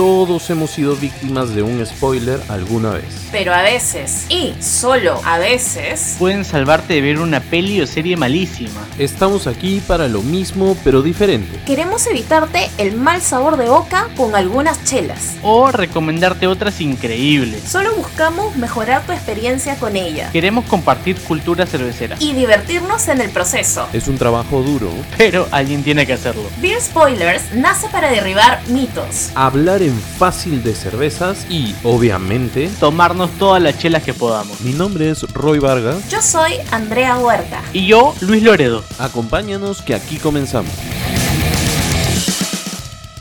todos hemos sido víctimas de un spoiler alguna vez. Pero a veces, y solo a veces, pueden salvarte de ver una peli o serie malísima. Estamos aquí para lo mismo pero diferente. Queremos evitarte el mal sabor de boca con algunas chelas. O recomendarte otras increíbles. Solo buscamos mejorar tu experiencia con ella. Queremos compartir cultura cervecera. Y divertirnos en el proceso. Es un trabajo duro. Pero alguien tiene que hacerlo. Beer Spoilers nace para derribar mitos. Hablar en fácil de cervezas y, obviamente, tomarnos todas las chelas que podamos. Mi nombre es Roy Vargas. Yo soy Andrea Huerta. Y yo, Luis Loredo. Acompáñanos que aquí comenzamos.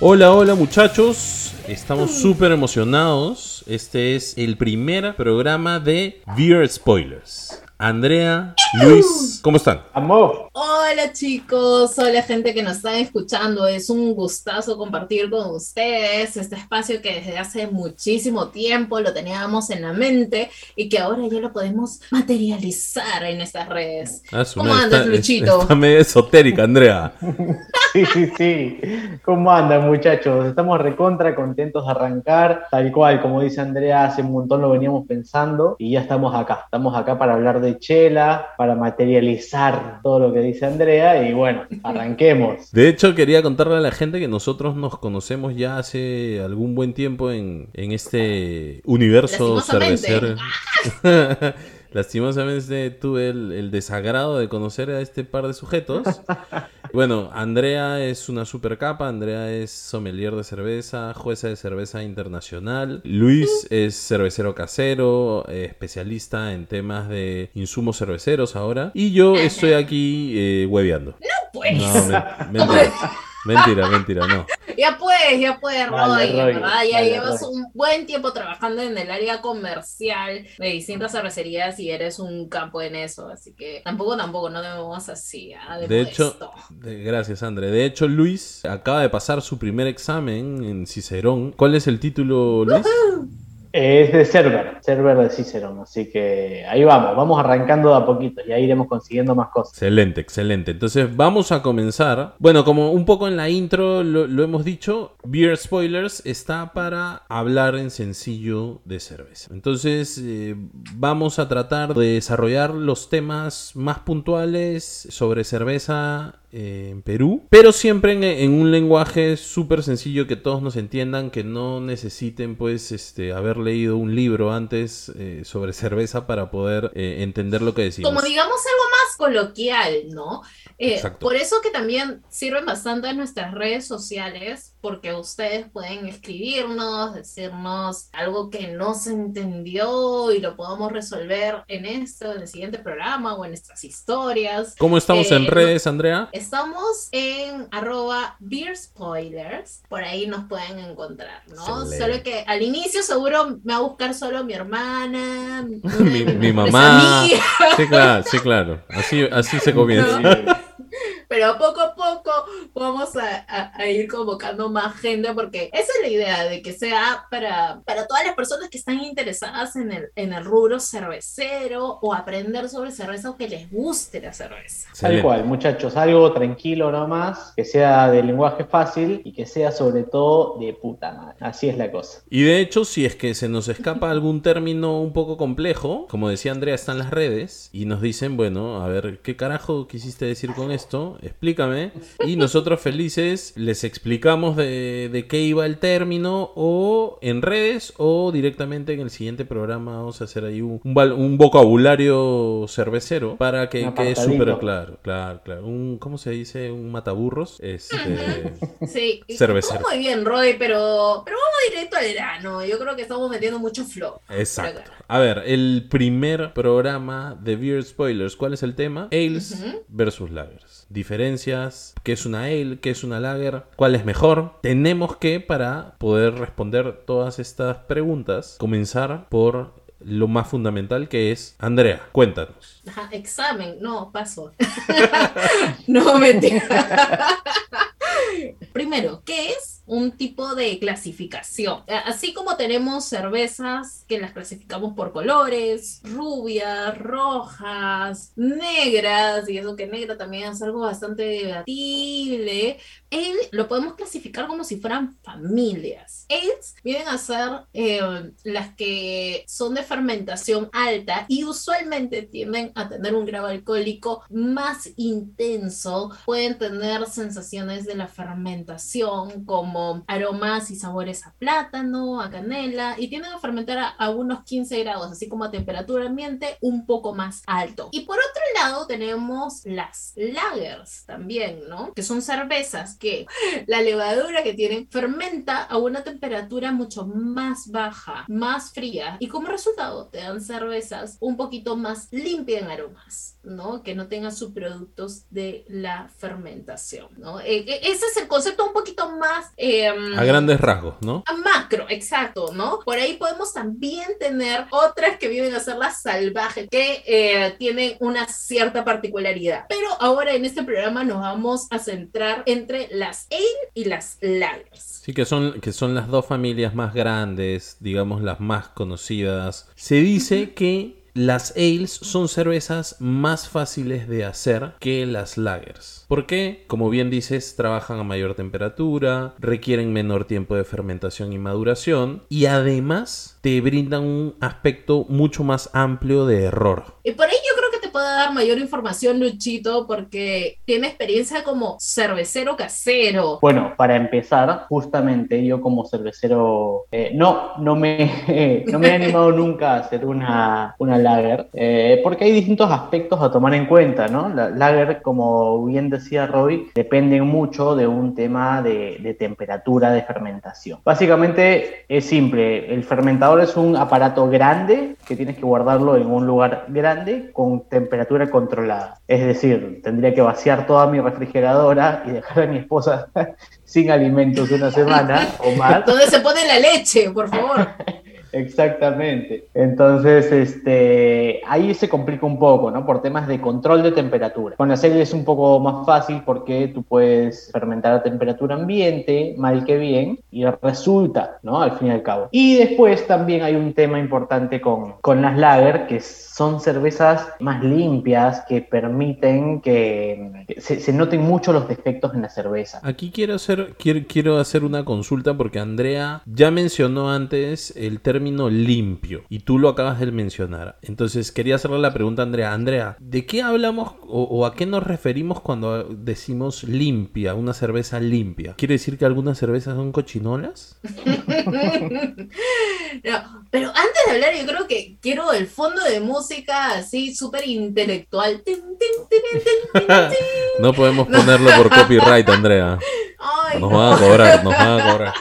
Hola, hola muchachos. Estamos súper emocionados. Este es el primer programa de Beer Spoilers. Andrea, Luis, ¿cómo están? Amor. Hola chicos, hola gente que nos está escuchando. Es un gustazo compartir con ustedes este espacio que desde hace muchísimo tiempo lo teníamos en la mente y que ahora ya lo podemos materializar en estas redes. Ah, ¿Cómo andas, Luchito? Está medio esotérica, Andrea. sí, sí, sí. ¿Cómo andan, muchachos? Estamos recontra contentos de arrancar. Tal cual, como dice Andrea, hace un montón lo veníamos pensando y ya estamos acá. Estamos acá para hablar de chela, para materializar todo lo que dice Andrea y bueno, arranquemos. De hecho, quería contarle a la gente que nosotros nos conocemos ya hace algún buen tiempo en, en este universo cervecero. Lastimosamente tuve el, el, desagrado de conocer a este par de sujetos. Bueno, Andrea es una super capa, Andrea es sommelier de cerveza, jueza de cerveza internacional, Luis es cervecero casero, eh, especialista en temas de insumos cerveceros ahora, y yo estoy aquí eh, hueveando. No pues. No, me, mentira. Mentira, mentira, no. Ya puedes, ya puedes, Roy, ¿verdad? Ya llevas un buen tiempo trabajando en el área comercial de distintas cervecerías y eres un campo en eso, así que tampoco, tampoco, no debemos así. ¿ah? De, de hecho, de, gracias, André. De hecho, Luis acaba de pasar su primer examen en Cicerón. ¿Cuál es el título, Luis? Es de server, server de Cicerón, así que ahí vamos, vamos arrancando de a poquito, ya iremos consiguiendo más cosas. Excelente, excelente. Entonces vamos a comenzar. Bueno, como un poco en la intro lo, lo hemos dicho, Beer Spoilers está para hablar en sencillo de cerveza. Entonces eh, vamos a tratar de desarrollar los temas más puntuales sobre cerveza en Perú, pero siempre en, en un lenguaje súper sencillo que todos nos entiendan, que no necesiten pues este haber leído un libro antes eh, sobre cerveza para poder eh, entender lo que decimos. Como digamos algo más coloquial, ¿no? Eh, por eso que también sirven bastante nuestras redes sociales, porque ustedes pueden escribirnos, decirnos algo que no se entendió y lo podamos resolver en esto, en el siguiente programa o en nuestras historias. ¿Cómo estamos en redes, Andrea? Estamos en arroba beer spoilers, por ahí nos pueden encontrar, ¿no? Excelente. Solo que al inicio seguro me va a buscar solo mi hermana, mi, mi, mi mamá. Sí, claro, sí, claro. Así, así se comienza. No. Pero poco a poco vamos a, a, a, ir convocando más gente porque esa es la idea de que sea para, para todas las personas que están interesadas en el, en el rubro cervecero o aprender sobre cerveza o que les guste la cerveza. Tal cual, muchachos, algo tranquilo nomás, que sea de lenguaje fácil y que sea sobre todo de puta madre. Así es la cosa. Y de hecho, si es que se nos escapa algún término un poco complejo, como decía Andrea, están las redes y nos dicen, bueno, a ver, ¿qué carajo quisiste decir con esto? Explícame. Y nosotros felices les explicamos de, de, qué iba el término o en redes o directamente en el siguiente programa vamos a hacer ahí un, un, un vocabulario cervecero para que quede súper claro, claro, claro. Un, ¿Cómo se dice? Un mataburros. Este, sí, cervecero. Muy bien, Roy, pero, pero vamos directo al grano. Yo creo que estamos metiendo mucho flow. Exacto. A ver, el primer programa de Beer Spoilers, ¿cuál es el tema? Ales uh -huh. versus lagers diferencias, qué es una ale, qué es una lager, cuál es mejor. Tenemos que, para poder responder todas estas preguntas, comenzar por lo más fundamental que es, Andrea, cuéntanos. Ajá, examen, no, paso. no, mentira. Primero, ¿qué es un tipo de clasificación? Así como tenemos cervezas que las clasificamos por colores, rubias, rojas, negras, y eso que negra también es algo bastante debatible, Ale lo podemos clasificar como si fueran familias. Ales vienen a ser eh, las que son de fermentación alta y usualmente tienden a tener un grado alcohólico más intenso. Pueden tener sensaciones de la fermentación como aromas y sabores a plátano, a canela y tienden a fermentar a, a unos 15 grados, así como a temperatura ambiente un poco más alto. Y por otro lado tenemos las lagers también, ¿no? Que son cervezas que la levadura que tienen fermenta a una temperatura mucho más baja, más fría y como resultado te dan cervezas un poquito más limpias en aromas, ¿no? Que no tengan subproductos de la fermentación, ¿no? E, e, ese es el concepto un poquito más... Em, a grandes rasgos, ¿no? A macro, exacto, ¿no? Por ahí podemos también tener otras que vienen a ser las salvajes, que eh, tienen una cierta particularidad. Pero ahora en este programa nos vamos a centrar entre las ale y las lagers. Sí, que son, que son las dos familias más grandes, digamos las más conocidas. Se dice que las ales son cervezas más fáciles de hacer que las lagers. Porque, como bien dices, trabajan a mayor temperatura, requieren menor tiempo de fermentación y maduración y además te brindan un aspecto mucho más amplio de error. Y por ello creo que te pueda dar mayor información Luchito porque tiene experiencia como cervecero casero. Bueno, para empezar, justamente yo como cervecero eh, no, no me, no me he animado nunca a hacer una, una lager eh, porque hay distintos aspectos a tomar en cuenta, ¿no? La lager, como bien decía Roy, depende mucho de un tema de, de temperatura de fermentación. Básicamente es simple, el fermentador es un aparato grande que tienes que guardarlo en un lugar grande con temperatura controlada. Es decir, tendría que vaciar toda mi refrigeradora y dejar a mi esposa sin alimentos una semana o más. ¿Dónde se pone la leche, por favor? Exactamente. Entonces, este, ahí se complica un poco, ¿no? Por temas de control de temperatura. Con la serie es un poco más fácil porque tú puedes fermentar a temperatura ambiente, mal que bien, y resulta, ¿no? Al fin y al cabo. Y después también hay un tema importante con, con las lager, que son cervezas más limpias, que permiten que se, se noten mucho los defectos en la cerveza. Aquí quiero hacer, quiero, quiero hacer una consulta porque Andrea ya mencionó antes el término término limpio y tú lo acabas de mencionar. Entonces quería hacerle la pregunta a Andrea. Andrea, ¿de qué hablamos o, a qué nos referimos cuando decimos limpia, una cerveza limpia? ¿Quiere decir que algunas cervezas son cochinolas? pero antes de hablar yo creo que quiero el fondo de música así súper intelectual. no podemos ponerlo por copyright, Andrea. nos van a cobrar, nos van a cobrar.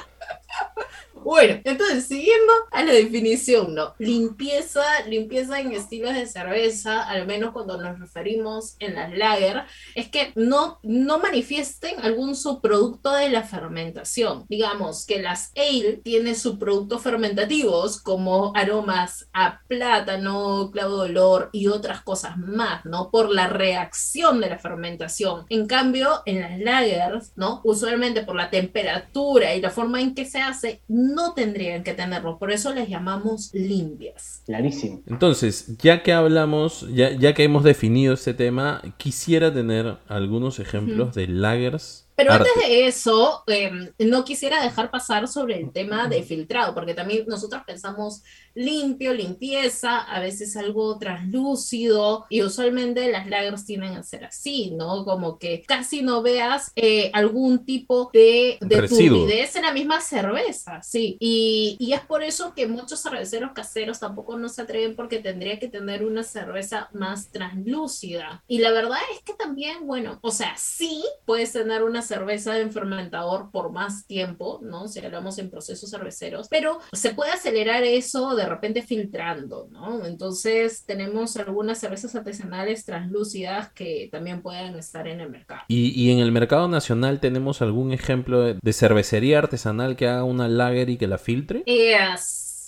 Bueno, entonces, siguiendo a la definición, ¿no? Limpieza, limpieza en estilos de cerveza, al menos cuando nos referimos en las lager, es que no, no manifiesten algún subproducto de la fermentación. Digamos que las ale tienen subproductos fermentativos como aromas a plátano, clavo de olor y otras cosas más, ¿no? Por la reacción de la fermentación. En cambio, en las lagers, ¿no? Usualmente por la temperatura y la forma en que se hace, no tendrían que tenerlo, por eso les llamamos limpias. Clarísimo. Entonces, ya que hablamos, ya, ya que hemos definido este tema, quisiera tener algunos ejemplos de lagers pero antes de eso, em, no quisiera dejar pasar sobre el tema de filtrado, porque también nosotros pensamos limpio, limpieza, a veces algo translúcido, y usualmente las lagers tienen a ser así, ¿no? Como que casi no veas eh, algún tipo de, de turbidez en la misma cerveza, sí. Y, y, es por eso que muchos cerveceros caseros tampoco no se atreven porque tendría que tener una cerveza más translúcida. Y la verdad es que también, bueno, o sea, sí puedes tener una cerveza en fermentador por más tiempo, ¿no? Si hablamos en procesos cerveceros, pero se puede acelerar eso de repente filtrando, ¿no? Entonces tenemos algunas cervezas artesanales translúcidas que también pueden estar en el mercado. ¿Y, en el mercado nacional tenemos algún ejemplo de, cervecería artesanal que haga una lager y que la filtre? Eh,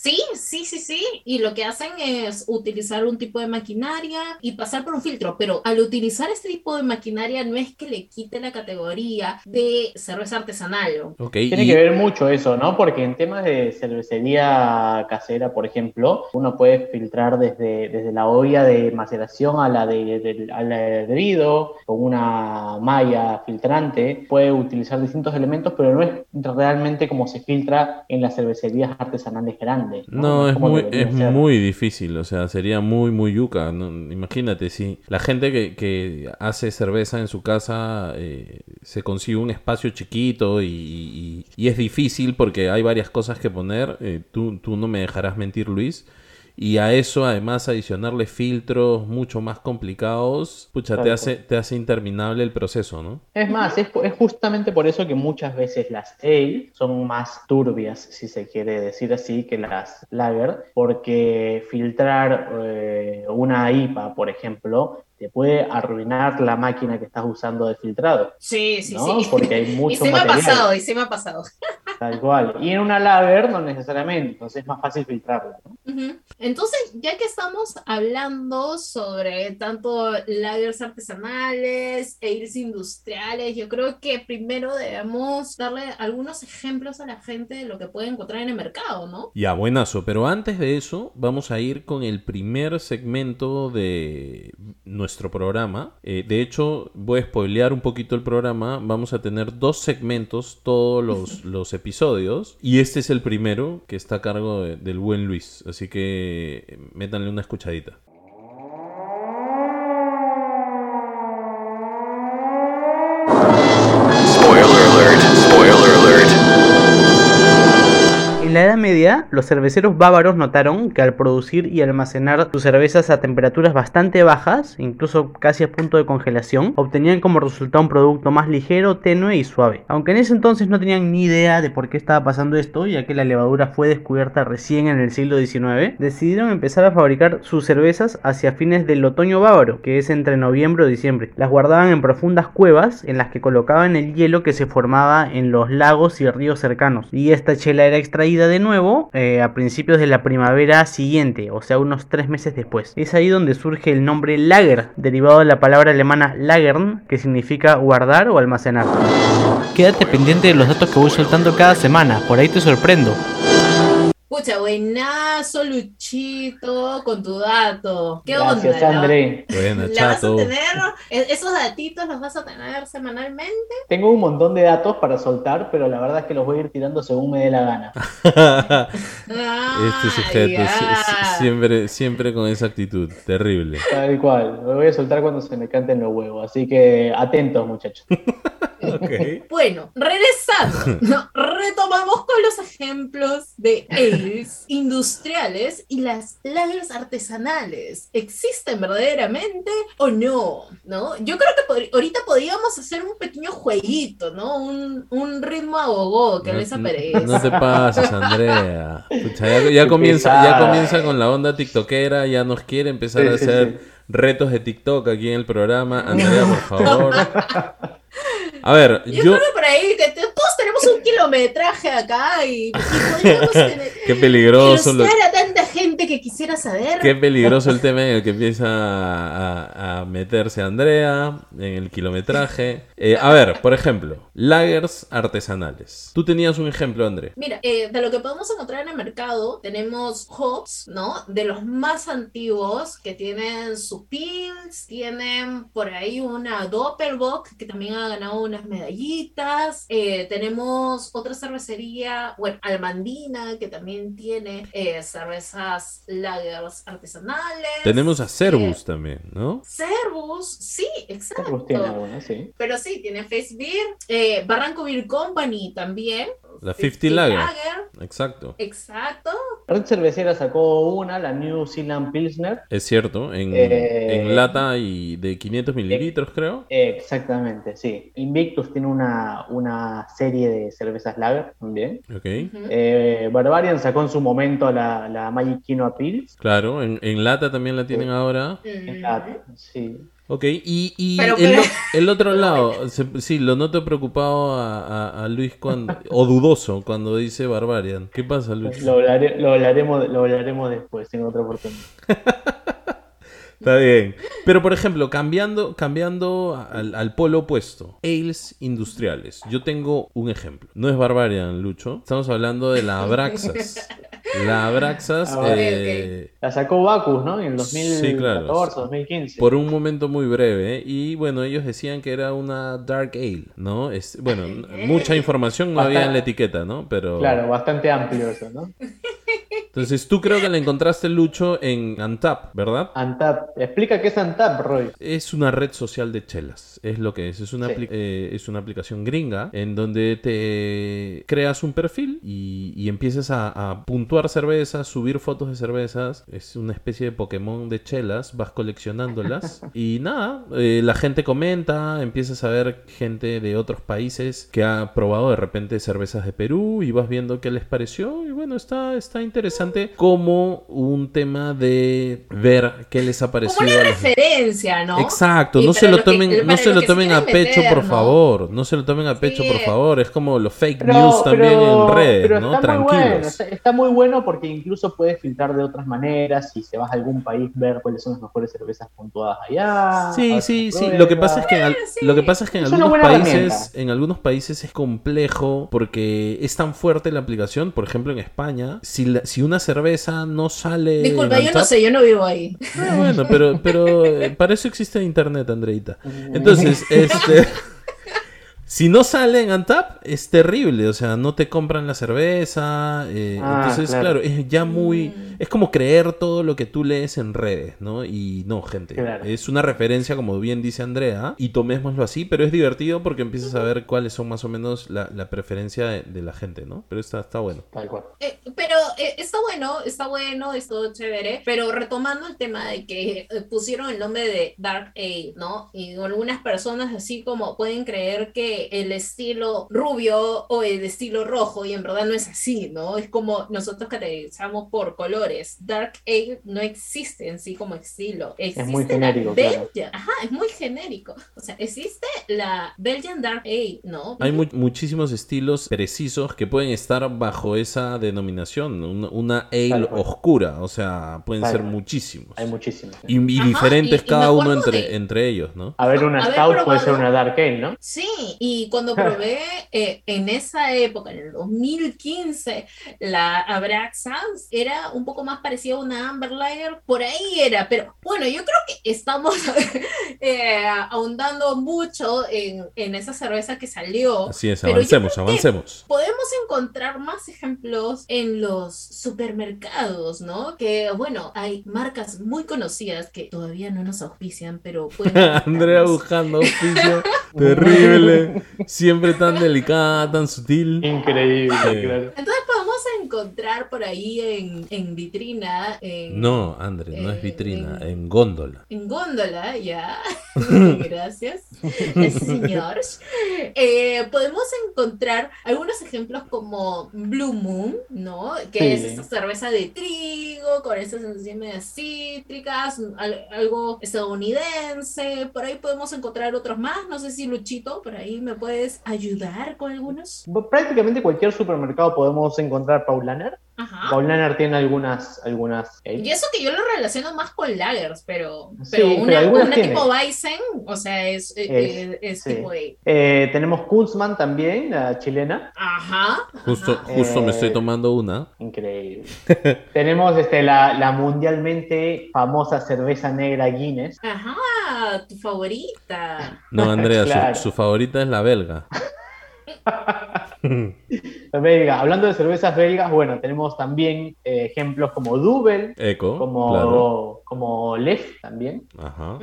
Sí, sí, sí, sí. Y lo que hacen es utilizar un tipo de maquinaria y pasar por un filtro. Pero al utilizar este tipo de maquinaria no es que le quite la categoría de cerveza artesanal. Tiene que ver mucho eso, ¿no? Porque en temas de cervecería casera, por ejemplo, uno puede filtrar desde, desde la olla de maceración a la de, al hervido con una malla filtrante. Puede utilizar distintos elementos, pero no es realmente como se filtra en las cervecerías artesanales grandes. No, es, muy, es muy difícil, o sea, sería muy, muy yuca. Imagínate, si la gente que, hace cerveza en su casa eh, se consigue un espacio chiquito y, es difícil porque hay varias cosas que poner, eh, tú, tú no me dejarás mentir, Luis y a eso además adicionarle filtros mucho más complicados, pucha, te hace, te hace interminable el proceso, ¿no? Es más, es, justamente por eso que muchas veces las ale son más turbias, si se quiere decir así, que las lager, porque filtrar eh, una IPA, por ejemplo, te puede arruinar la máquina que estás usando de filtrado. Sí, sí, sí. Porque hay mucho Y se me ha pasado, y se me ha pasado. Tal cual. Y en una lager no necesariamente, entonces es más fácil filtrarla. Entonces, ya que estamos hablando sobre tanto lagers artesanales, ales industriales, yo creo que primero debemos darle algunos ejemplos a la gente de lo que puede encontrar en el mercado, ¿no? Ya, buenazo. Pero antes de eso, vamos a ir con el primer segmento de nuestro nuestro programa. Eh, de hecho, voy a spoilear un poquito el programa. Vamos a tener dos segmentos todos los, los episodios. Y este es el primero que está a cargo del buen Luis. Así que eh, métanle una escuchadita. Media, los cerveceros bávaros notaron que al producir y almacenar sus cervezas a temperaturas bastante bajas, incluso casi a punto de congelación, obtenían como resultado un producto más ligero, tenue y suave. Aunque en ese entonces no tenían ni idea de por qué estaba pasando esto, ya que la levadura fue descubierta recién en el siglo XIX, decidieron empezar a fabricar sus cervezas hacia fines del otoño bávaro, que es entre noviembre o diciembre. Las guardaban en profundas cuevas en las que colocaban el hielo que se formaba en los lagos y ríos cercanos, y esta chela era extraída de nuevo eh, a principios de la primavera siguiente, o sea, unos tres meses después. Es ahí donde surge el nombre Lager, derivado de la palabra alemana Lagern, que significa guardar o almacenar. Quédate pendiente de los datos que voy soltando cada semana, por ahí te sorprendo. Pucha, buenazo, Luchito, con tu dato. ¿Qué Gracias, onda? André. Bueno, vas a tener? ¿E-, ¿Esos datitos los vas a tener semanalmente? Tengo un montón de datos para soltar, pero la verdad es que los voy a ir tirando según me dé la gana. este sujeto, siempre, siempre con esa actitud, terrible. Tal cual, lo voy a soltar cuando se me canten los huevos, así que atentos, muchachos. Bueno, regresando, retomamos con los ejemplos de ales industriales y las lagers artesanales. ¿Existen verdaderamente o no? ¿No? Yo creo que ahorita podríamos hacer un pequeño jueguito, ¿no? Un, un ritmo a que no, les aparece. No, te pases, Andrea. ya, comienza, ya comienza con la onda tiktokera, ya nos quiere empezar a hacer retos de TikTok aquí en el programa. Andrea, por favor. A ver, yo, yo... creo por ahí que todos tenemos un kilometraje acá y, podríamos tener... Qué peligroso. Lo... que quisiera saber. Qué peligroso el tema en el que empieza a, meterse Andrea en el kilometraje. Eh, a ver, por ejemplo, lagers artesanales. Tú tenías un ejemplo, André. Mira, eh, de lo que podemos encontrar en el mercado, tenemos hops, ¿no? De los más antiguos que tienen su pils, tienen por ahí una Doppelbock que también ha ganado unas medallitas. Eh, tenemos otra cervecería, bueno, Almandina, que también tiene eh, cervezas lagers artesanales. Tenemos a Cervus eh, también, ¿no? Cervus, sí, exacto. Cervus tiene alguna, sí. Pero sí, tiene Face Beer, Barranco Beer Company también. La 50, Lager. Exacto. Exacto. Red Cervecera sacó una, la New Zealand Pilsner. Es cierto, en, en lata y de 500 mililitros, creo. Exactamente, sí. Invictus tiene una, una serie de cervezas lager también. Ok. Eh, Barbarian sacó en su momento la, la Magic Quinoa Pils. Claro, en, en lata también la tienen ahora. En lata, sí. Ok, y, el, otro lado, sí, lo noto preocupado a, Luis cuando, o dudoso cuando dice Barbarian. ¿Qué pasa, Luis? Lo, lo, hablaremos, lo hablaremos después, en otra oportunidad. Está bien. Pero por ejemplo, cambiando, cambiando al, polo opuesto, ales industriales. Yo tengo un ejemplo. No es Barbarian, Lucho. Estamos hablando de la Abraxas. La Abraxas. Ah, eh, la sacó Bacus, ¿no? En el 2014, 2015. Por un momento muy breve. Y bueno, ellos decían que era una Dark Ale, ¿no? Es, bueno, mucha información no había en la etiqueta, ¿no? Pero. Claro, bastante amplio eso, ¿no? Entonces, tú creo que la encontraste, Lucho, en Antap, ¿verdad? Antap. Explica qué es Antap, Roy. Es una red social de chelas. Es lo que es. Es una, eh, es una aplicación gringa en donde te creas un perfil y, empiezas a, puntuar cervezas, subir fotos de cervezas. Es una especie de Pokémon de chelas. Vas coleccionándolas. y nada, eh, la gente comenta, empiezas a ver gente de otros países que ha probado de repente cervezas de Perú y vas viendo qué les pareció. Y bueno, está, está interesante como un tema de ver qué les ha parecido. Como una referencia, ¿no? Exacto, no se lo tomen, no se lo tomen a pecho, por favor. No se lo tomen a pecho, por favor. Es como los fake news también en redes, ¿no? Tranquilos. está, muy bueno porque incluso puedes filtrar de otras maneras. Si se vas a algún país, ver cuáles son las mejores cervezas puntuadas allá. Sí, sí, sí. Lo que pasa es que, lo que pasa es que en algunos países, en algunos países es complejo porque es tan fuerte la aplicación. Por ejemplo, en España, si, la, si una cerveza no sale. Disculpa, yo no sé, yo no vivo ahí. Ah, bueno, pero, pero eh, para eso existe internet, Andreita. Entonces, este. Si no sale en Antap, es terrible. O sea, no te compran la cerveza. Eh, ah, entonces, claro. es ya muy. Mm. Es como creer todo lo que tú lees en redes, ¿no? Y no, gente. Es una referencia, como bien dice Andrea, y tomémoslo así, pero es divertido porque empiezas a ver cuáles son más o menos la, preferencia de, la gente, ¿no? Pero está, está bueno. Tal cual. Eh, pero eh, está bueno, está bueno, es todo chévere. Pero retomando el tema de que pusieron el nombre de Dark Age, ¿no? Y algunas personas así como pueden creer que el estilo rubio o el estilo rojo y en verdad no es así, ¿no? Es como nosotros categorizamos por colores. Dark Ale no existe en sí como estilo. es muy genérico. Ajá, es muy genérico. O sea, existe la Belgian Dark Ale, ¿no? Hay muchísimos estilos precisos que pueden estar bajo esa denominación, una, ale oscura, o sea, pueden ser muchísimos. Hay muchísimos. Y, diferentes cada uno entre, entre ellos, ¿no? A ver, una Stout puede ser una Dark Ale, ¿no? Sí, y y cuando probé eh, en esa época, en el 2015, la Abraxas era un poco más parecida a una Amber Lager, por ahí era, pero bueno, yo creo que estamos eh, ahondando mucho en, en, esa cerveza que salió. Así es, avancemos, avancemos. Podemos encontrar más ejemplos en los supermercados, ¿no? Que bueno, hay marcas muy conocidas que todavía no nos auspician, pero pueden... Andrea buscando auspicio. Terrible. Siempre tan delicada, tan sutil. Increíble, Entonces podemos encontrar por ahí en, en vitrina. no, André, no es vitrina, en, góndola. En góndola, ya. Gracias, señor. Eh, podemos encontrar algunos ejemplos como Blue Moon, ¿no? Que es esta cerveza de trigo con esas sensaciones cítricas, algo estadounidense. Por ahí podemos encontrar otros más. No sé si Luchito por ahí me puedes ayudar con algunos? Prácticamente cualquier supermercado podemos encontrar Paulaner. Ajá. Paulaner tiene algunas. algunas y eso que yo lo relaciono más con lagers, pero, pero una, tipo Weizen, o sea, es, eh, es, tipo de. Eh, tenemos Kunzman también, la chilena. Ajá. Justo, justo me estoy eh, tomando una. Increíble. tenemos este, la, la mundialmente famosa cerveza negra Guinness. Ajá, tu favorita. No, Andrea, su, su favorita es la belga. Belga. Hablando de cervezas belgas, bueno, tenemos también eh, ejemplos como Dubel, Eco, como, como Lef también. Ajá,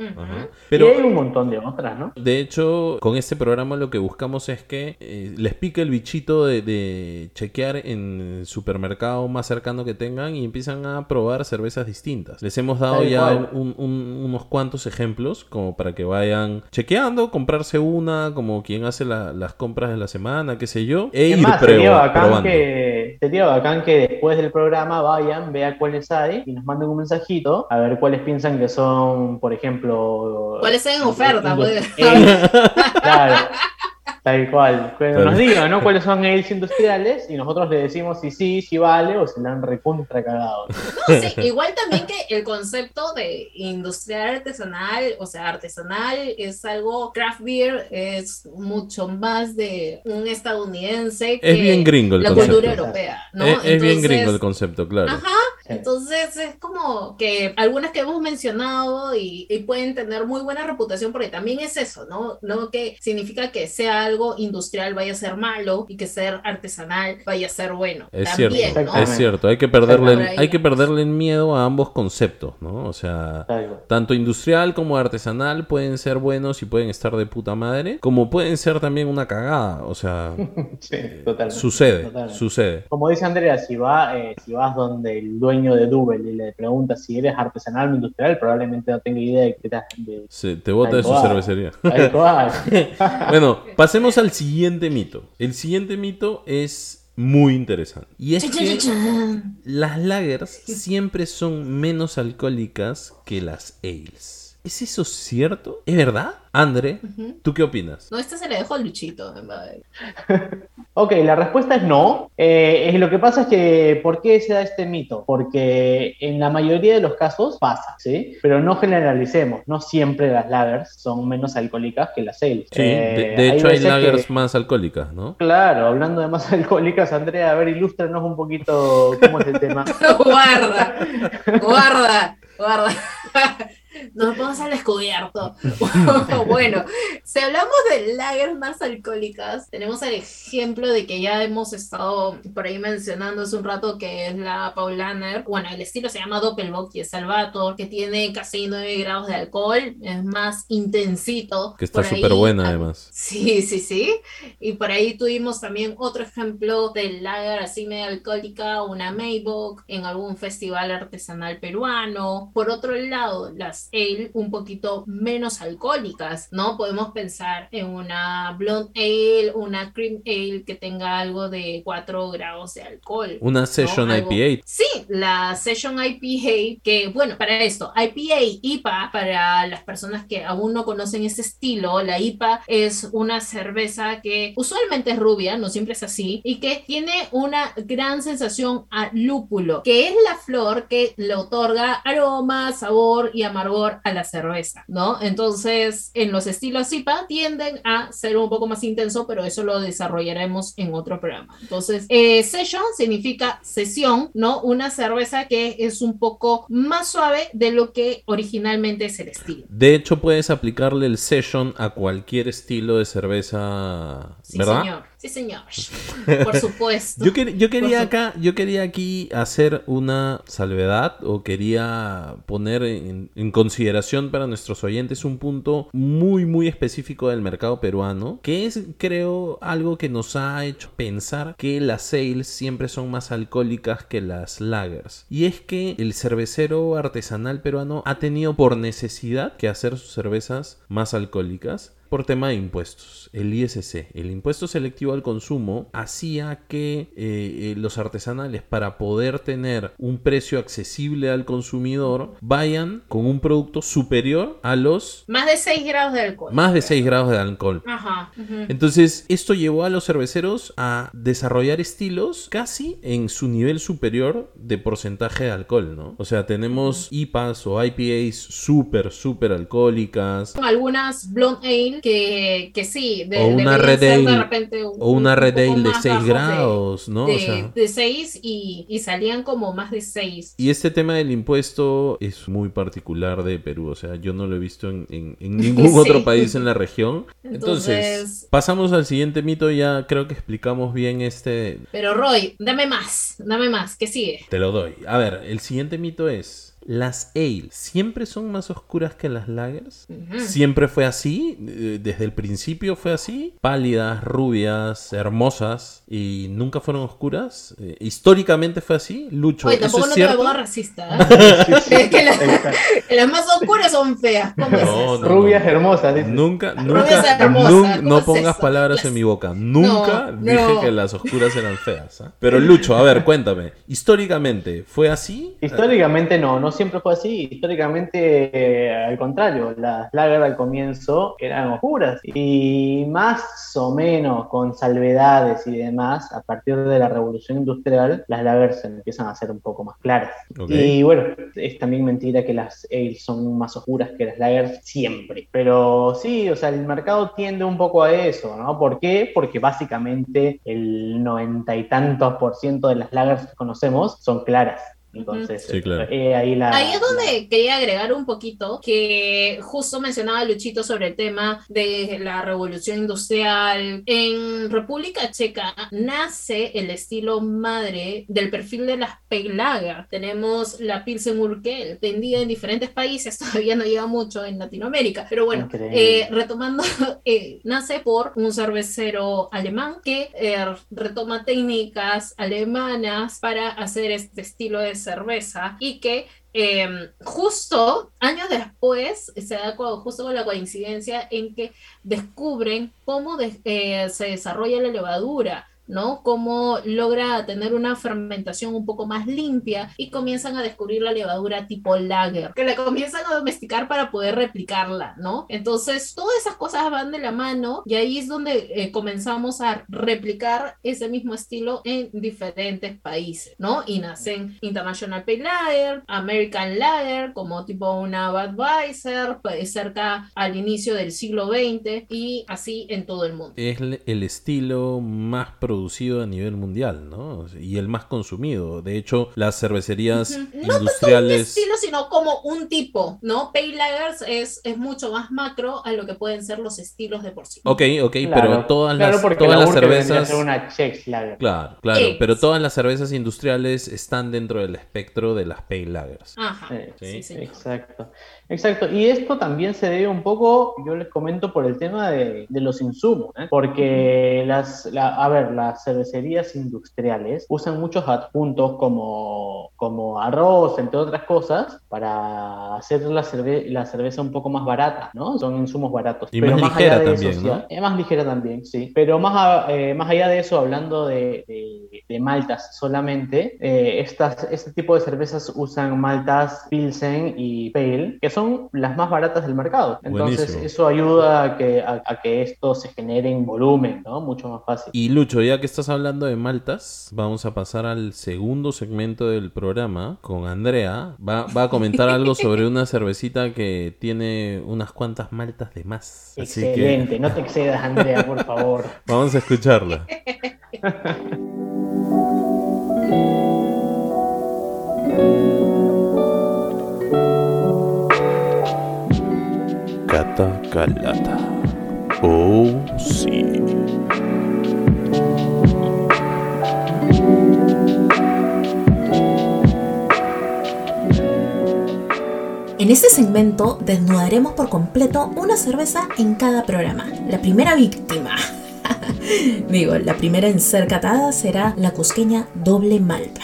Pero, y hay un montón de otras, ¿no? De hecho, con este programa lo que buscamos es que eh, les pique el bichito de, chequear en el supermercado más cercano que tengan y empiezan a probar cervezas distintas. Les hemos dado ya unos cuantos ejemplos como para que vayan chequeando, comprarse una, como quien hace las compras de la semana, qué sé yo, e ir, bacán que sería bacán que después del programa vayan, vean cuáles hay y nos manden un mensajito a ver cuáles piensan que son, por ejemplo, cuáles en oferta, pues. Claro. Tal cual. nos digan, ¿no? Cuáles son aids industriales y nosotros le decimos si sí, si vale o si la han recontra cagado. No, sí, igual también que el concepto de industrial artesanal, o sea, artesanal es algo, craft beer es mucho más de un estadounidense que es bien gringo el la cultura europea, ¿no? Es, bien gringo el concepto, claro. Ajá, entonces es como que algunas que hemos mencionado y, y pueden tener muy buena reputación porque también es eso, ¿no? No que significa que sea algo industrial vaya a ser malo y que ser artesanal vaya a ser bueno. Es cierto, es cierto. Hay que perderle, hay que perderle miedo a ambos conceptos, ¿no? O sea, tanto industrial como artesanal pueden ser buenos y pueden estar de puta madre, como pueden ser también una cagada. O sea, sucede, sucede. Como dice Andrea, si va, eh, si vas donde el dueño de Double y le preguntas si eres artesanal o industrial, probablemente no tenga idea de que te, te bota de su cervecería. bueno, pasemos al siguiente mito. El siguiente mito es muy interesante. Y es que las lagers siempre son menos alcohólicas que las ales. ¿Es eso cierto? ¿Es verdad? André, ¿tú qué opinas? No, este se le dejó al Luchito. ok, la respuesta es no. Eh, lo que pasa es que, ¿por qué se da este mito? Porque en la mayoría de los casos pasa, ¿sí? Pero no generalicemos, no siempre las lagers son menos alcohólicas que las ales. Sí, de, eh, hecho hay lagers más alcohólicas, ¿no? Claro, hablando de más alcohólicas, Andrea, a ver, ilústranos un poquito cómo es el tema. guarda, guarda, guarda. Nos vamos al descubierto. bueno, si hablamos de lagers más alcohólicas, tenemos el ejemplo de que ya hemos estado por ahí mencionando hace un rato que es la Paulaner. Bueno, el estilo se llama Doppelbock y es Salvator, que tiene casi 9 grados de alcohol, es más intensito. Que está súper buena además. Sí, sí, sí. Y por ahí tuvimos también otro ejemplo de lager así medio alcohólica, una Maybach en algún festival artesanal peruano. Por otro lado, las ale un poquito menos alcohólicas, ¿no? Podemos pensar en una blonde ale, una cream ale que tenga algo de 4 grados de alcohol. Una session IPA. Sí, la session IPA, que bueno, para esto, IPA, IPA, para las personas que aún no conocen ese estilo, la IPA es una cerveza que usualmente es rubia, no siempre es así, y que tiene una gran sensación a lúpulo, que es la flor que le otorga aroma, sabor y amargor a la cerveza, ¿no? Entonces, en los estilos IPA tienden a ser un poco más intenso, pero eso lo desarrollaremos en otro programa. Entonces, eh, session significa sesión, ¿no? Una cerveza que es un poco más suave de lo que originalmente es el estilo. De hecho, puedes aplicarle el session a cualquier estilo de cerveza, ¿verdad? señor. Sí, señor. Por supuesto. Yo, yo quería acá, yo quería aquí hacer una salvedad o quería poner en, en, consideración para nuestros oyentes un punto muy, muy específico del mercado peruano, que es, creo, algo que nos ha hecho pensar que las sales siempre son más alcohólicas que las lagers. Y es que el cervecero artesanal peruano ha tenido por necesidad que hacer sus cervezas más alcohólicas por tema de impuestos. El ISC, el impuesto selectivo al consumo, hacía que eh, eh, los artesanales para poder tener un precio accesible al consumidor vayan con un producto superior a los... Más de 6 grados de alcohol. Más de 6 grados de alcohol. Ajá. Entonces, esto llevó a los cerveceros a desarrollar estilos casi en su nivel superior de porcentaje de alcohol, ¿no? O sea, tenemos IPAs o IPAs súper, súper alcohólicas. Algunas blonde ale que, que sí, de, o una red de repente o una red de 6 grados, ¿no? De, 6 y, y, salían como más de 6. Y este tema del impuesto es muy particular de Perú, o sea, yo no lo he visto en, en, ningún otro país en la región. Entonces, pasamos al siguiente mito, ya creo que explicamos bien este... Pero Roy, dame más, dame más, ¿qué sigue? Te lo doy. A ver, el siguiente mito es las ale siempre son más oscuras que las lagers. Siempre fue así, eh, desde el principio fue así. Pálidas, rubias, hermosas y nunca fueron oscuras. Eh, históricamente fue así. Lucho. Oye, tampoco no te me racista. ¿eh? es que las más oscuras son feas. rubias hermosas. Nunca, nunca, no pongas palabras en mi boca. Nunca dije que las oscuras eran feas. Pero Lucho, a ver, cuéntame. Históricamente, ¿fue así? Históricamente no, no siempre fue así. Históricamente, eh, al contrario, las lager al comienzo eran oscuras. Y más o menos con salvedades y demás, a partir de la revolución industrial, las lagers empiezan a ser un poco más claras. Y bueno, es también mentira que las ales son más oscuras que las lagers siempre. Pero sí, o sea, el mercado tiende un poco a eso, ¿no? ¿Por qué? Porque básicamente el noventa y tantos por ciento de las lagers que conocemos son claras. Entonces, eh, ahí, es donde quería agregar un poquito que justo mencionaba Luchito sobre el tema de la revolución industrial. En República Checa nace el estilo madre del perfil de las Peglager. Tenemos la Pilsen Urquell, vendida en diferentes países, todavía no llega mucho en Latinoamérica, pero bueno, eh, retomando, eh, nace por un cervecero alemán que retoma técnicas alemanas para hacer este estilo de cerveza y que em, justo años después se da justo con la coincidencia en que descubren cómo eh, se desarrolla la levadura ¿no? Cómo logra tener una fermentación un poco más limpia y comienzan a descubrir la levadura tipo lager, que la comienzan a domesticar para poder replicarla, ¿no? Entonces, todas esas cosas van de la mano y ahí es donde eh, comenzamos a replicar ese mismo estilo en diferentes países, ¿no? Y nacen International Pale Lager, American Lager, como tipo una Budweiser, pues, cerca al inicio del siglo XX y así en todo el mundo. Es el estilo más producido producido a nivel mundial, ¿no? Y el más consumido. De hecho, las cervecerías industriales... No un estilo, sino como un tipo, ¿no? Pale Lagers es, es mucho más macro a lo que pueden ser los estilos de por sí. Ok, ok, pero todas las, todas las cervezas... Una claro, claro, pero todas las cervezas industriales están dentro del espectro de las Pale Lagers. Ajá, sí, sí, Exacto. Exacto, y esto también se debe un poco, yo les comento, por el tema de, los insumos, ¿eh? porque las, a ver, las cervecerías industriales usan muchos adjuntos como, como arroz, entre otras cosas, para hacer la, la cerveza un poco más barata, ¿no? Son insumos baratos. Y más, ligera también, ¿no? Es más ligera también, sí. Pero más, eh, más allá de eso, hablando de, de, maltas solamente, eh, estas, este tipo de cervezas usan maltas Pilsen y Pale, que son son las más baratas del mercado. Entonces eso ayuda a que, a, que esto se genere en volumen, ¿no? Mucho más fácil. Y Lucho, ya que estás hablando de maltas, vamos a pasar al segundo segmento del programa con Andrea. Va, a comentar algo sobre una cervecita que tiene unas cuantas maltas de más. Excelente, no te excedas Andrea, por favor. vamos a escucharla. Calata. Oh, sí. En este segmento desnudaremos por completo una cerveza en cada programa. La primera víctima. Digo, la primera en ser catada será la cusqueña doble malta.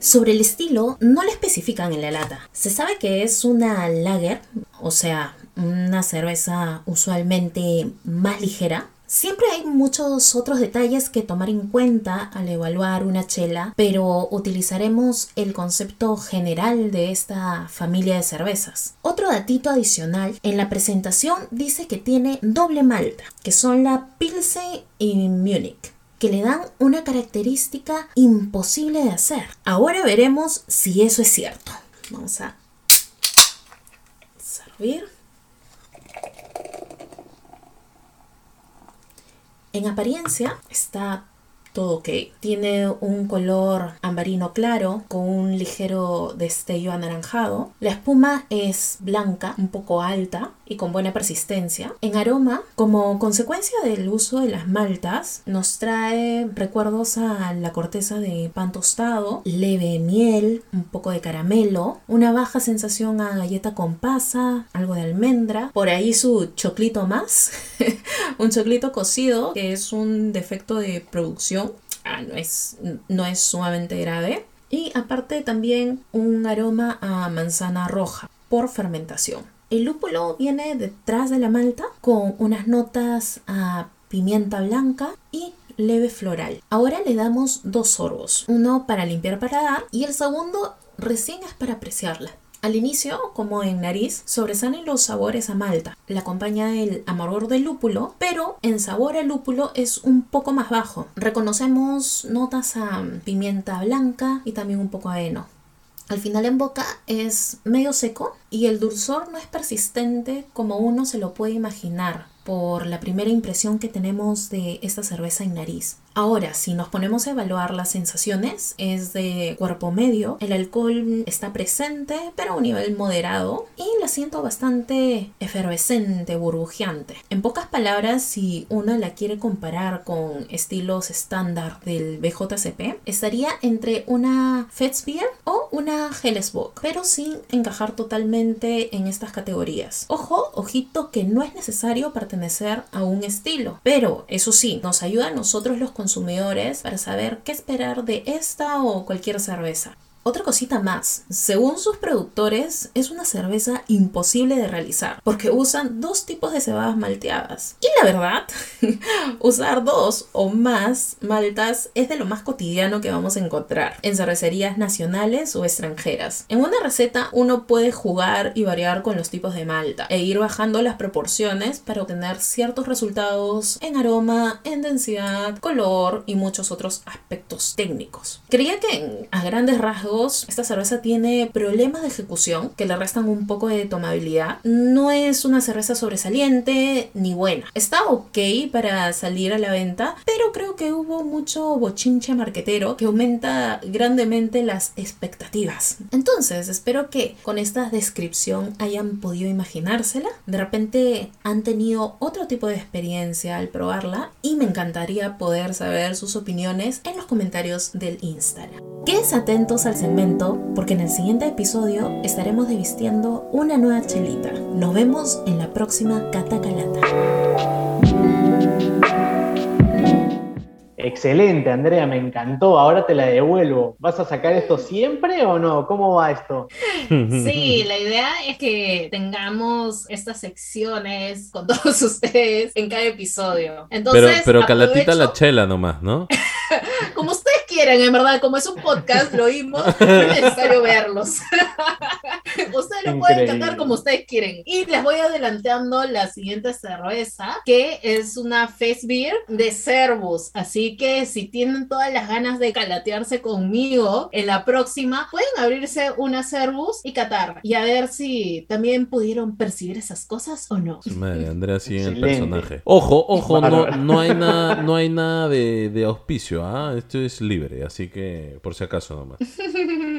Sobre el estilo, no le especifican en la lata. Se sabe que es una lager, o sea, una cerveza usualmente más ligera, Siempre hay muchos otros detalles que tomar en cuenta al evaluar una chela, pero utilizaremos el concepto general de esta familia de cervezas. Otro datito adicional, en la presentación dice que tiene doble malta, que son la Pilsen y Munich que le dan una característica imposible de hacer. Ahora veremos si eso es cierto. Vamos a servir. En apariencia está todo ok. Tiene un color ambarino claro con un ligero destello anaranjado. La espuma es blanca, un poco alta y con buena persistencia. En aroma, como consecuencia del uso de las maltas, nos trae recuerdos a la corteza de pan tostado, leve miel, un poco de caramelo, una baja sensación a galleta con pasa, algo de almendra, por ahí su choclito más, un choclito cocido que es un defecto de producción Ah, no, es, no es sumamente grave. Y aparte también un aroma a manzana roja por fermentación. El lúpulo viene detrás de la malta con unas notas a pimienta blanca y leve floral. Ahora le damos dos sorbos, uno para limpiar paladar y el segundo recién es para apreciarla. Al inicio, como en nariz, sobresalen los sabores a malta. La acompaña el amargor del lúpulo, pero en sabor al lúpulo es un poco más bajo. Reconocemos notas a pimienta blanca y también un poco a heno. Al final en boca es medio seco y el dulzor no es persistente como uno se lo puede imaginar por la primera impresión que tenemos de esta cerveza en nariz. Ahora, si nos ponemos a evaluar las sensaciones, es de cuerpo medio, el alcohol está presente, pero a un nivel moderado, y la siento bastante efervescente, burbujeante. En pocas palabras, si uno la quiere comparar con estilos estándar del BJCP, estaría entre una Fetzbier o una Hellesbock, pero sin encajar totalmente en estas categorías. Ojo, ojito que no es necesario pertenecer a un estilo, pero eso sí, nos ayuda a nosotros los consumidores para saber qué esperar de esta o cualquier cerveza. Otra cosita más, según sus productores es una cerveza imposible de realizar porque usan dos tipos de cebadas malteadas. Y la verdad, usar dos o más maltas es de lo más cotidiano que vamos a encontrar en cervecerías nacionales o extranjeras. En una receta uno puede jugar y variar con los tipos de malta e ir bajando las proporciones para obtener ciertos resultados en aroma, en densidad, color y muchos otros aspectos técnicos. Creía que a grandes rasgos esta cerveza tiene problemas de ejecución que le restan un poco de tomabilidad. No es una cerveza sobresaliente ni buena. Está ok para salir a la venta, pero creo que hubo mucho bochinche marquetero que aumenta grandemente las expectativas. Entonces, espero que con esta descripción hayan podido imaginársela. De repente han tenido otro tipo de experiencia al probarla y me encantaría poder saber sus opiniones en los comentarios del Instagram. Quédense atentos al segmento porque en el siguiente episodio estaremos devistiendo una nueva chelita. Nos vemos en la próxima Cata Calata. Excelente, Andrea, me encantó. Ahora te la devuelvo. ¿Vas a sacar esto siempre o no? ¿Cómo va esto? Sí, la idea es que tengamos estas secciones con todos ustedes en cada episodio. Entonces, pero, pero calatita la chela nomás, ¿no? Como ustedes quieran, en verdad, como es un podcast, lo oímos, no es necesario verlos. ustedes lo pueden cantar como ustedes quieren. Y les voy adelantando la siguiente cerveza, que es una Face Beer de Servus. Así que si tienen todas las ganas de calatearse conmigo en la próxima, pueden abrirse una Servus y catar. Y a ver si también pudieron percibir esas cosas o no. Madre, Andrea sigue el personaje. Ojo, ojo, no, no hay nada, no hay nada de, de auspicio, ¿ah? Esto es libre, así que por si acaso nomás.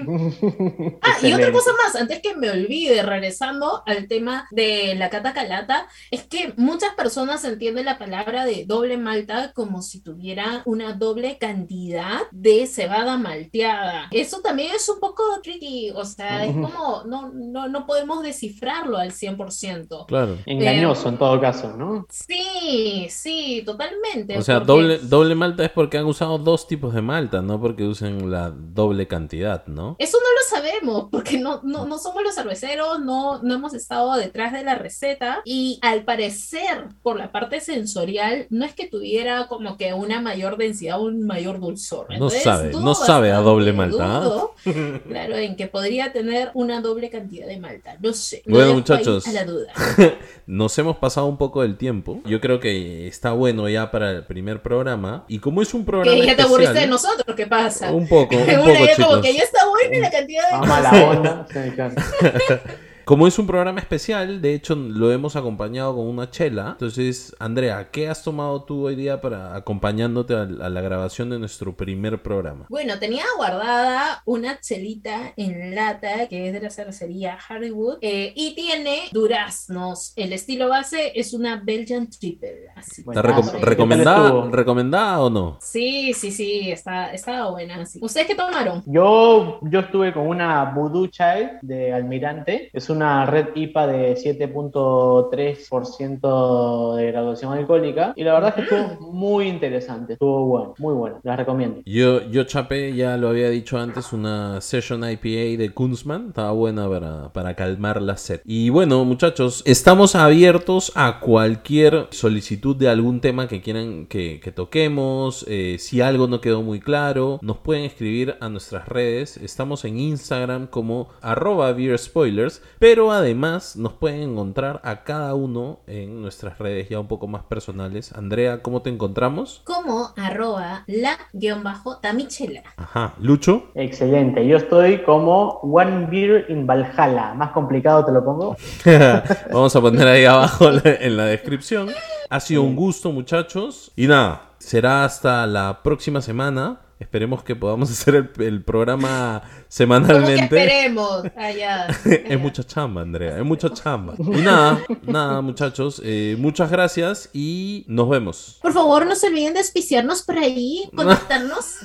ah, y otra cosa más, antes que me olvide, regresando al tema de la cata calata, es que muchas personas entienden la palabra de doble malta como si tuviera una doble cantidad de cebada malteada. Eso también es un poco tricky, o sea, es como, no, no, no podemos descifrarlo al 100%. Claro. Engañoso en todo caso, ¿no? Sí, sí, totalmente. O sea, doble, doble malta es porque han usado dos tipos de malta, no porque usen la doble cantidad, ¿no? Eso no lo sabemos, porque no, no, no somos los cerveceros, no, no hemos estado detrás de la receta y al parecer, por la parte sensorial, no es que tuviera como que una mayor densidad, un mayor dulzor. no sabe, no sabe a doble malta. claro, en que podría tener una doble cantidad de malta. No sé. Bueno, muchachos, a la duda. nos hemos pasado un poco del tiempo. Yo creo que está bueno ya para el primer programa. Y como es un programa. Que ya te aburriste de nosotros, ¿qué pasa? Un poco, un poco, chicos. Como que ya está buena la cantidad de. Vamos a la onda. como es un programa especial, de hecho lo hemos acompañado con una chela. Entonces, Andrea, ¿qué has tomado tú hoy día para acompañándote a, la grabación de nuestro primer programa? Bueno, tenía guardada una chelita en lata que es de la cervecería Hollywood eh, y tiene duraznos. El estilo base es una Belgian Triple. ¿Está recomendada, recomendada o no? Sí, sí, sí, está, está buena. ¿Ustedes qué tomaron? Yo, yo estuve con una Voodoo Child de Almirante. Es una red IPA de 7.3% de graduación alcohólica. Y la verdad es que estuvo muy interesante. Estuvo bueno, muy bueno. La recomiendo. Yo, yo chapé, ya lo había dicho antes, una Session IPA de Kunzman. Estaba buena para, para calmar la sed. Y bueno, muchachos, estamos abiertos a cualquier solicitud de algún tema que quieran que, toquemos. Eh, si algo no quedó muy claro, nos pueden escribir a nuestras redes. Estamos en Instagram como arroba spoilers, pero además nos pueden encontrar a cada uno en nuestras redes ya un poco más personales. Andrea, ¿cómo te encontramos? Como arroba la-tamichela. Ajá, Lucho. Excelente, yo estoy como One Beer in Valhalla. Más complicado te lo pongo. Vamos a poner ahí abajo en la descripción. Ha sido un gusto, muchachos. Y nada, será hasta la próxima semana. Esperemos que podamos hacer el, programa semanalmente. esperemos. Allá, es mucha chamba, Andrea. Es mucha chamba. Y nada, nada, muchachos. Eh, muchas gracias y nos vemos. Por favor, no se olviden de auspiciarnos por ahí, contactarnos.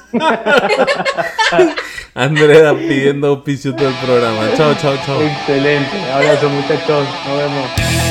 Andrea pidiendo auspicio todo el programa. Chao, chao, chao. Excelente. Abrazo, muchachos. Nos vemos.